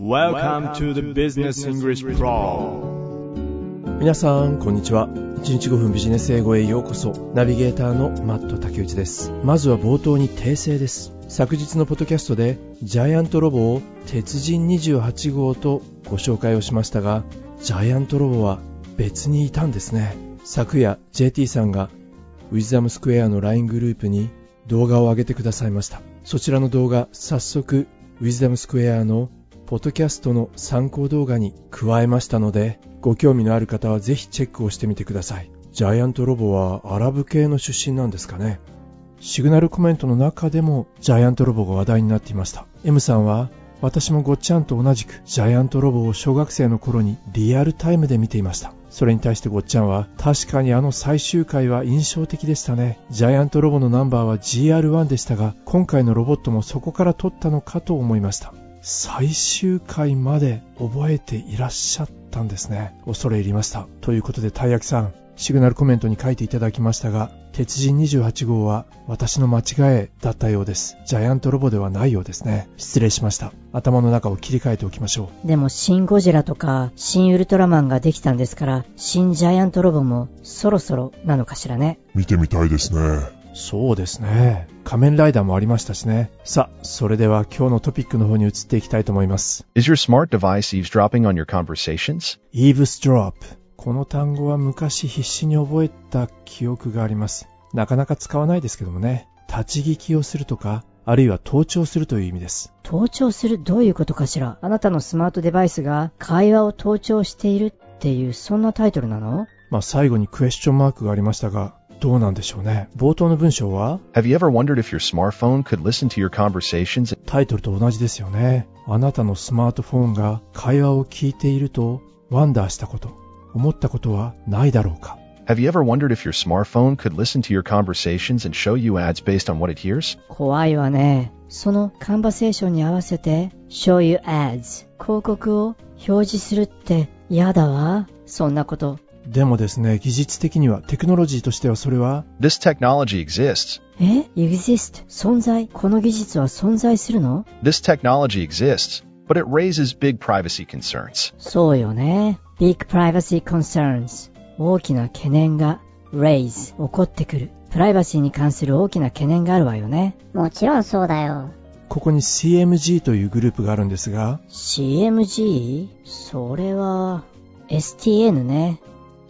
Welcome to the Business English Pro 皆さん、こんにちは。1日5分ビジネス英語へようこそ。ナビゲーターのマット竹内です。まずは冒頭に訂正です。昨日のポッドキャストで、ジャイアントロボを鉄人28号とご紹介をしましたが、ジャイアントロボは別にいたんですね。昨夜、JT さんが、ウィズダムスクエアの LINE グループに動画を上げてくださいました。そちらの動画、早速、ウィズダムスクエアのポッドキャストの参考動画に加えましたので、ご興味のある方はぜひチェックをしてみてください。ジャイアントロボはアラブ系の出身なんですかね。シグナルコメントの中でもジャイアントロボが話題になっていました。M さんは、私もごっちゃんと同じくジャイアントロボを小学生の頃にリアルタイムで見ていました。それに対してごっちゃんは、確かにあの最終回は印象的でしたね。ジャイアントロボのナンバーは GR1 でしたが、今回のロボットもそこから撮ったのかと思いました。最終回まで覚えていらっしゃったんですね。恐れ入りました。ということで、たい焼きさん、シグナルコメントに書いていただきましたが、鉄人28号は私の間違いだったようです。ジャイアントロボではないようですね。失礼しました。頭の中を切り替えておきましょう。でも、シン・ゴジラとか、シン・ウルトラマンができたんですから、シン・ジャイアントロボもそろそろなのかしらね。見てみたいですね。そうですね。仮面ライダーもありましたしね。さあ、それでは今日のトピックの方に移っていきたいと思います。Is your smart device eavesdropping on your conversations? eavesdrop。この単語は昔必死に覚えた記憶があります。なかなか使わないですけどもね。立ち聞きをするとか、あるいは盗聴するという意味です。盗聴するどういうことかしら？あなたのスマートデバイスが会話を盗聴しているっていう、そんなタイトルなの？まあ最後にクエスチョンマークがありましたが、どうなんでしょうね。冒頭の文章は Have you ever wondered if your smartphone could listen to your conversations? タイトルと同じですよね。あなたのスマートフォンが会話を聞いているとワンダーしたこと、思ったことはないだろうか Have you ever wondered if your smartphone could listen to your conversations and show you ads based on what it hears? 怖いわね。そのカンバセーションに合わせて、show you ads 広告を表示するって嫌だわ。そんなこと。でもですね、技術的には、テクノロジーとしてはそれは、This technology exists. え ?exist 存在この技術は存在するの This technology exists, but it raises big privacy concerns. そうよね。big privacy concerns 大きな懸念が raise 起こってくる。プライバシーに関する大きな懸念があるわよね。もちろんそうだよ。ここに CMG というグループがあるんですが、CMG? それは STN ね。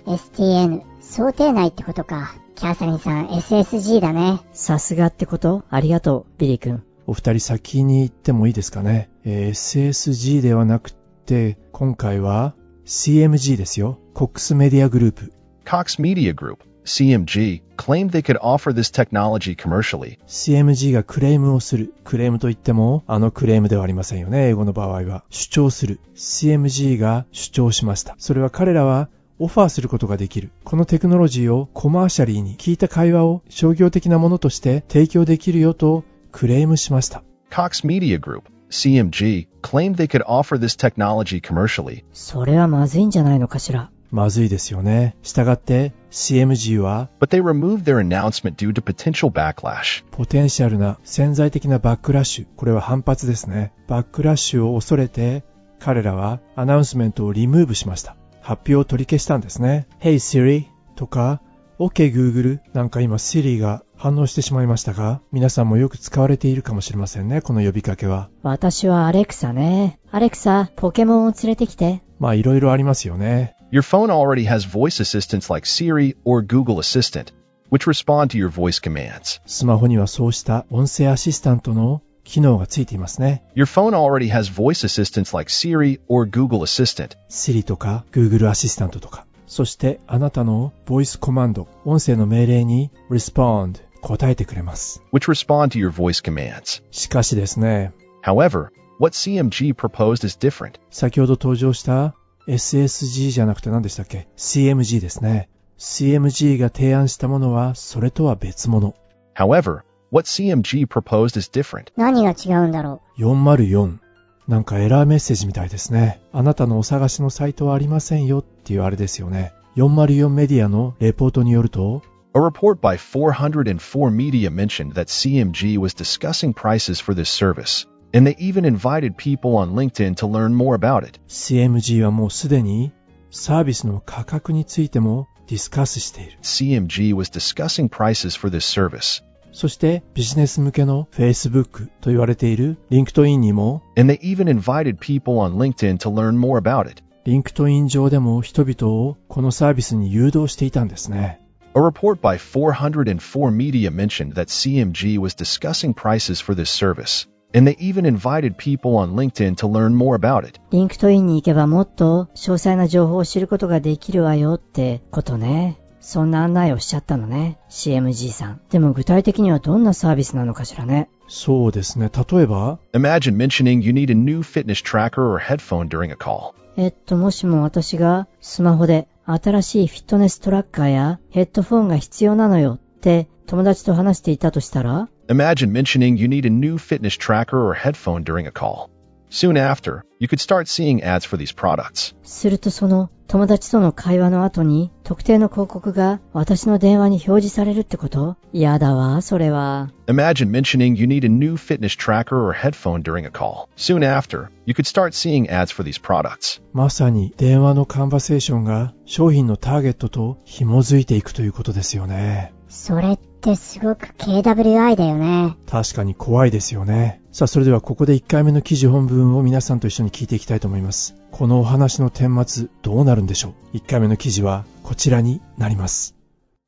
STN、想定内ってことか。キャサリンさん、SSG だね。さすがってこと？ありがとう、ビリー君。お二人先に行ってもいいですかね？えー SSG ではなくて、今回は CMG ですよ。コックスメディアグループ。Cox Media Group, CMG, claimed they could offer this technology commercially. CMG がクレームをする。クレームといっても、あのクレームではありませんよね。英語の場合は。主張する。CMG が主張しました。それは彼らはオファーすることができる。このテクノロジーをコマーシャリーに聞いた会話を商業的なものとして提供できるよとクレームしました。Cox Media Group, CMG, claimed they could offer this technology commercially. それはまずいんじゃないのかしら？まずいですよね。したがって CMG は But they removed their announcement due to potential backlash. ポテンシャルな潜在的なバックラッシュ。これは反発ですね。バックラッシュを恐れて、彼らはアナウンスメントをリムーブしました。発表を取り消したんですね。Hey Siri とか、OK Google なんか今 Siri が反応してしまいましたが、皆さんもよく使われているかもしれませんね、この呼びかけは。私はアレクサね。アレクサ、ポケモンを連れてきて。まあいろいろありますよね。Your phone already has voice assistants like Siri or Google Assistant, which respond to your voice commands. スマホにはそうした音声アシスタントの機能がついていますね。Your phone already has voice assistants like Siri or Google Assistant. Siri とか Google アシスタントとか。そしてあなたのボイスコマンド、音声の命令に respond 答えてくれます。which respond to your voice commands. しかしですね、However, what CMG proposed is different. 先ほど登場した SSG じゃなくて何でしたっけ ?CMG ですね。CMG が提案したものはそれとは別物。However, what CMG proposed is different. 何が違うんだろ404。なんかエラーメッセージみたいですね。あなたのお探しのサイトはありませんよっていうあれですよね。404メディアのレポートによると、 A report by 404 Media mentioned that CMG was discussing prices for this service. and they even invited people on LinkedIn to learn more about it. CMG はもうすでにサービスの価格についてもディスカスしている。 CMG was discussing prices for this service, そしてビジネス向けの Facebook と言われている LinkedIn にも and they even invited people on LinkedIn to learn more about it. LinkedIn 上でも人々をこのサービスに誘導していたんですね。A report by 404 Media mentioned that CMG was discussing prices for this service, and they even invited people on LinkedIn to learn more about it. リンクトインに行けばもっと詳細な情報を知ることができるわよってことね。そんな案内をしちゃったのね。CMG さん。でも具体的にはどんなサービスなのかしらね。そうですね。例えば、Imagine mentioning you need a new fitness tracker or headphone during a call. えっと、もしも私がスマホで新しいフィットネストラッカーやヘッドフォンが必要なのよって友達と話していたとしたら Imagine mentioning you need a new fitness tracker or headphone during a call. Soon after, you could start seeing ads for these products. するとその友達との会話の後に特定の広告が私の電話に表示されるってこと嫌だわ、それは。Imagine mentioning you need a new fitness tracker or headphone during a call. Soon after, you could start seeing ads for these products. まさに電話のカンバセーションが商品のターゲットと紐づいていくということですよね。それってすごく KWI だよね。確かに怖いですよね。さあ、それではここで1回目の記事本文を皆さんと一緒に聞いていきたいと思います。このお話の顛末、どうなるんでしょう ?1 回目の記事はこちらになります。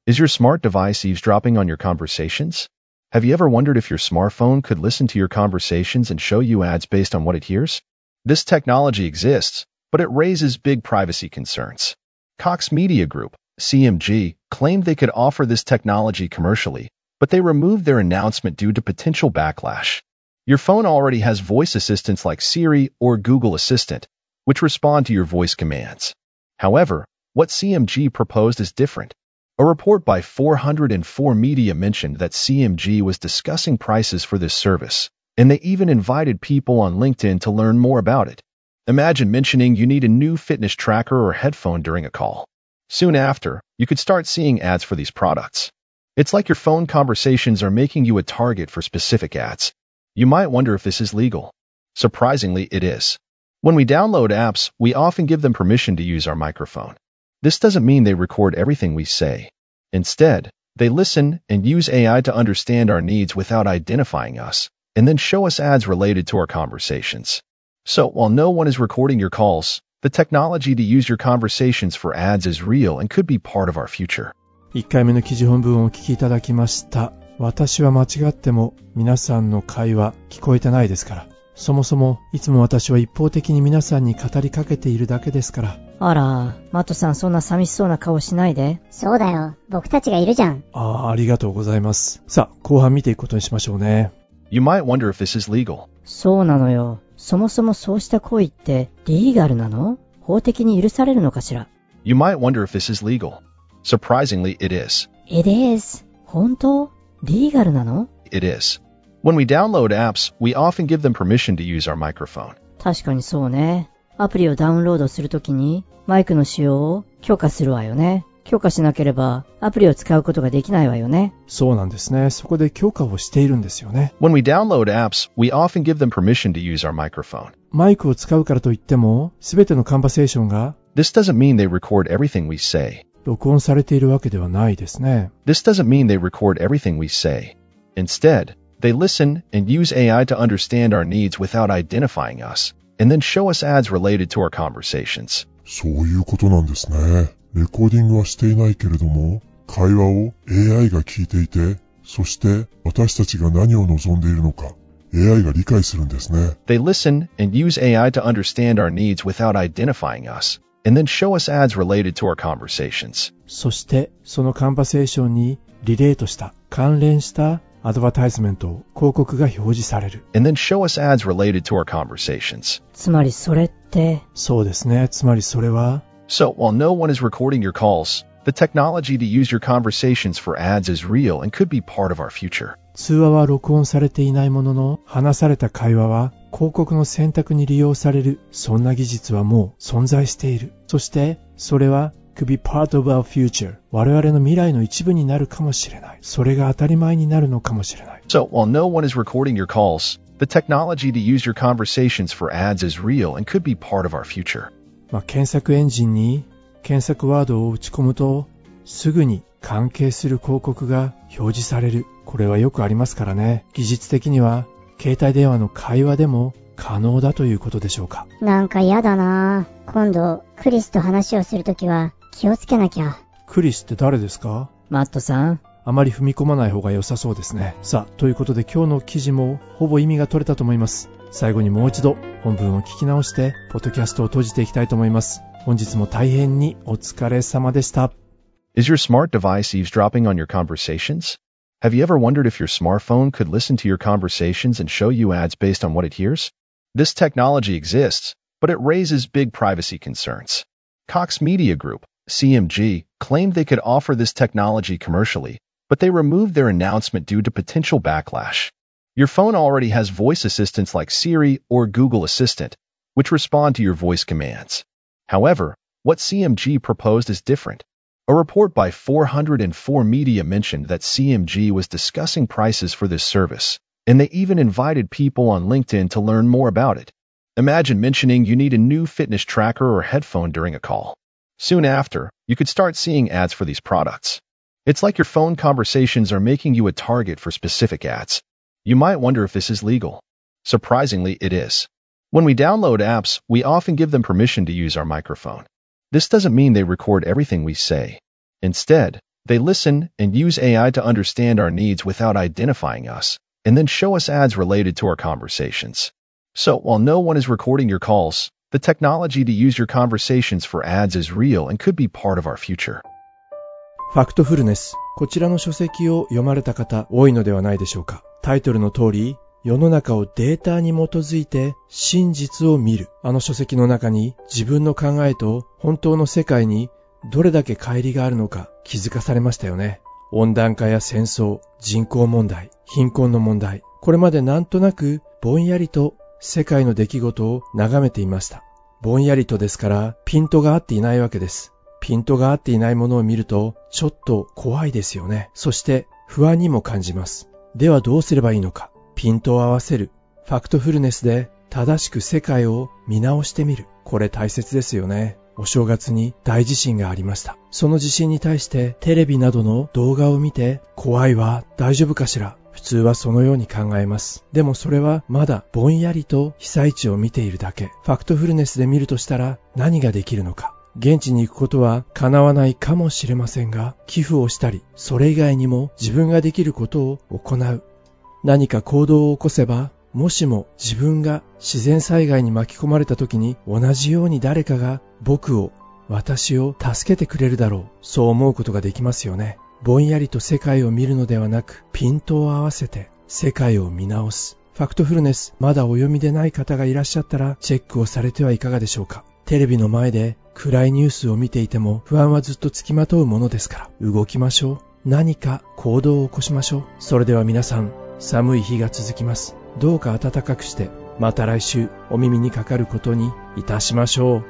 Is your smart device eavesdropping on your conversations? Have you ever wondered if your smartphone could listen to your conversations and show you ads based on what it hears? This technology exists, but it raises big privacy concerns. Cox Media Group, CMG, claimed they could offer this technology commercially, but they removed their announcement due to potential backlash. Your phone already has voice assistants like Siri or Google Assistant, which respond to your voice commands. However, what CMG proposed is different. A report by 404 Media mentioned that CMG was discussing prices for this service, and they even invited people on LinkedIn to learn more about it. Imagine mentioning you need a new fitness tracker or headphone during a call. Soon after, you could start seeing ads for these products. It's like your phone conversations are making you a target for specific ads. You might wonder if this is legal. Surprisingly, it is. When we download apps, we often give them permission to use our microphone. This doesn't mean they record everything we say. Instead, they listen and use AI to understand our needs without identifying us, and then show us ads related to our conversations. So, while no one is recording your calls, the technology to use your conversations for ads is real and could be part of our future. 1回目の記事本文をお聞きいただきました。私は間違っても皆さんの会話聞こえてないですから。そもそもいつも私は一方的に皆さんに語りかけているだけですから。あら、マットさんそんな寂しそうな顔しないで。そうだよ。僕たちがいるじゃん。ああ、ありがとうございます。さあ、後半見ていくことにしましょうね。You might wonder if this is legal. そうなのよ。そもそもそうした行為ってリーガルなの法的に許されるのかしら You might wonder if this is legal. Surprisingly, it is. ?It is. 本当リーガルなの It is. When we download apps, we often give them permission to use our microphone. 確かにそうね。アプリをダウンロードするときにマイクの使用を許可するわよね。許可しなければアプリを使うことができないわよね。そうなんですね。そこで許可をしているんですよね。 When we download apps, we often give them permission to use our microphone. マイクを使うからといっても、すべてのカンバセーションが This doesn't mean they record everything we say. 録音されているわけではないですね。 This doesn't mean they record everything we say. Instead, they listen and use AI to understand our needs without identifying us, and then show us ads related to our conversations. そういうことなんですね。レコーディングはしていないけれども、会話を AI が聞いていて、そして私たちが何を望んでいるのか、AI が理解するんですね。They listen and use AI to understand our needs without identifying us, and then show us ads related to our conversations. そして、そのカンバセーションにリレートした、関連したアドバタイズメント、広告が表示される。and then show us ads related to our conversations. つまりそれって、そうですね。つまりそれは、So, while no one is recording your calls, the technology to use your conversations for ads is real and could be part of our future. 通話は録音されていないものの、話された会話は広告の選択に利用される。そんな技術はもう存在している。そして、それは我々の未来の一部になるかもしれない。それが当たり前になるのかもしれない。検索エンジンに検索ワードを打ち込むと、すぐに関係する広告が表示される。これはよくありますからね。技術的には、携帯電話の会話でも可能だということでしょうか。なんか嫌だなぁ。気をつけなきゃ。クリスって誰ですかマットさん、あまり踏み込まない方が良さそうですね。さあ、ということで今日の記事もほぼ意味が取れたと思います。最後にもう一度本文を聞き直して、ポッドキャストを閉じていきたいと思います。本日も大変にお疲れ様でした。Is your smart device eavesdropping on your conversations? Have you ever wondered if your smartphone could listen to your conversations and show you ads based on what it hears? This technology exists, but it raises big privacy concerns. Cox Media Group, CMG, claimed they could offer this technology commercially, but they removed their announcement due to potential backlash. Your phone already has voice assistants like Siri or Google Assistant, which respond to your voice commands. However, what CMG proposed is different. A report by 404 Media mentioned that CMG was discussing prices for this service, and they even invited people on LinkedIn to learn more about it. Imagine mentioning you need a new fitness tracker or headphone during a call. Soon after, you could start seeing ads for these products. It's like your phone conversations are making you a target for specific ads. You might wonder if this is legal. Surprisingly, it is. When we download apps, we often give them permission to use our microphone. This doesn't mean they record everything we say. Instead, they listen and use AI to understand our needs without identifying us, and then show us ads related to our conversations. So, while no one is recording your calls, the technology to use your conversations for ads is real and could be part of our future. ファクトフルネス。こちらの書籍を読まれた方多いのではないでしょうか。タイトルの通り、世の中をデータに基づいて真実を見る。あの書籍の中に自分の考えと本当の世界にどれだけ乖離があるのか気づかされましたよね。温暖化や戦争、人口問題、貧困の問題。これまでなんとなくぼんやりと世界の出来事を眺めていました。ぼんやりとですからピントが合っていないわけです。ピントが合っていないものを見るとちょっと怖いですよね。そして不安にも感じます。ではどうすればいいのか。ピントを合わせる。ファクトフルネスで正しく世界を見直してみる。これ大切ですよね。お正月に大地震がありました。その地震に対してテレビなどの動画を見て怖いわ、大丈夫かしら。普通はそのように考えます。でもそれはまだぼんやりと被災地を見ているだけ。ファクトフルネスで見るとしたら何ができるのか。現地に行くことは叶わないかもしれませんが、寄付をしたり、それ以外にも自分ができることを行う。何か行動を起こせば、もしも自分が自然災害に巻き込まれた時に同じように誰かが僕を、私を助けてくれるだろう。そう思うことができますよね。ぼんやりと世界を見るのではなく、ピントを合わせて世界を見直す。ファクトフルネス、まだお読みでない方がいらっしゃったら、チェックをされてはいかがでしょうか。テレビの前で暗いニュースを見ていても不安はずっとつきまとうものですから、動きましょう。何か行動を起こしましょう。それでは皆さん、寒い日が続きます。どうか暖かくして、また来週お耳にかかることにいたしましょう。